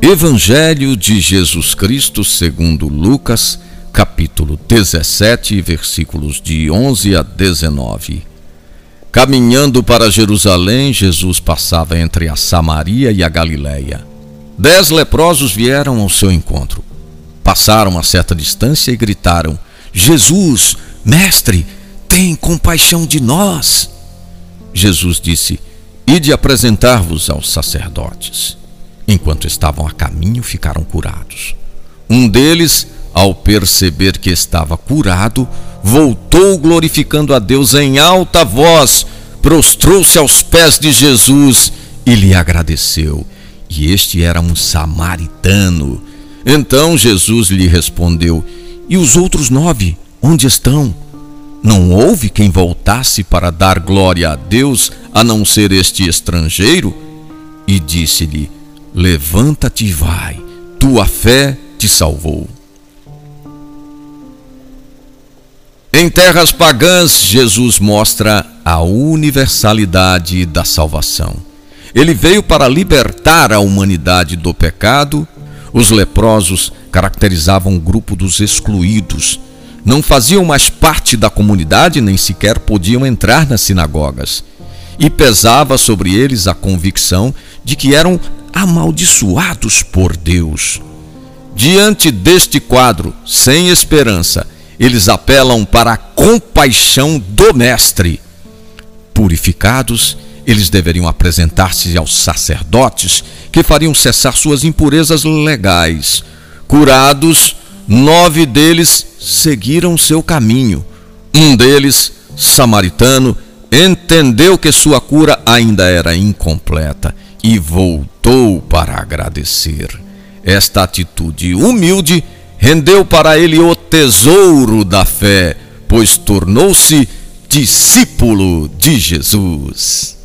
Evangelho de Jesus Cristo segundo Lucas, capítulo 17, versículos de 11 a 19. Caminhando para Jerusalém, Jesus passava entre a Samaria e a Galiléia. Dez leprosos vieram ao seu encontro. Passaram a certa distância e gritaram: Jesus, mestre, tem compaixão de nós. Jesus disse: Ide apresentar-vos aos sacerdotes. Enquanto estavam a caminho, ficaram curados. Um deles, ao perceber que estava curado, voltou glorificando a Deus em alta voz, prostrou-se aos pés de Jesus e lhe agradeceu. E este era um samaritano. Então Jesus lhe respondeu: E os outros nove, onde estão? Não houve quem voltasse para dar glória a Deus, a não ser este estrangeiro? E disse-lhe: Levanta-te e vai, tua fé te salvou. Em terras pagãs, Jesus mostra a universalidade da salvação. Ele veio para libertar a humanidade do pecado. Os leprosos caracterizavam o grupo dos excluídos. Não faziam mais parte da comunidade, nem sequer podiam entrar nas sinagogas. E pesava sobre eles a convicção de que eram amaldiçoados por Deus. Diante deste quadro, sem esperança, eles apelam para a compaixão do Mestre. Purificados, eles deveriam apresentar-se aos sacerdotes, que fariam cessar suas impurezas legais. Curados, nove deles seguiram seu caminho. Um deles, samaritano, entendeu que sua cura ainda era incompleta e voltou para agradecer. Esta atitude humilde rendeu para ele o tesouro da fé, pois tornou-se discípulo de Jesus.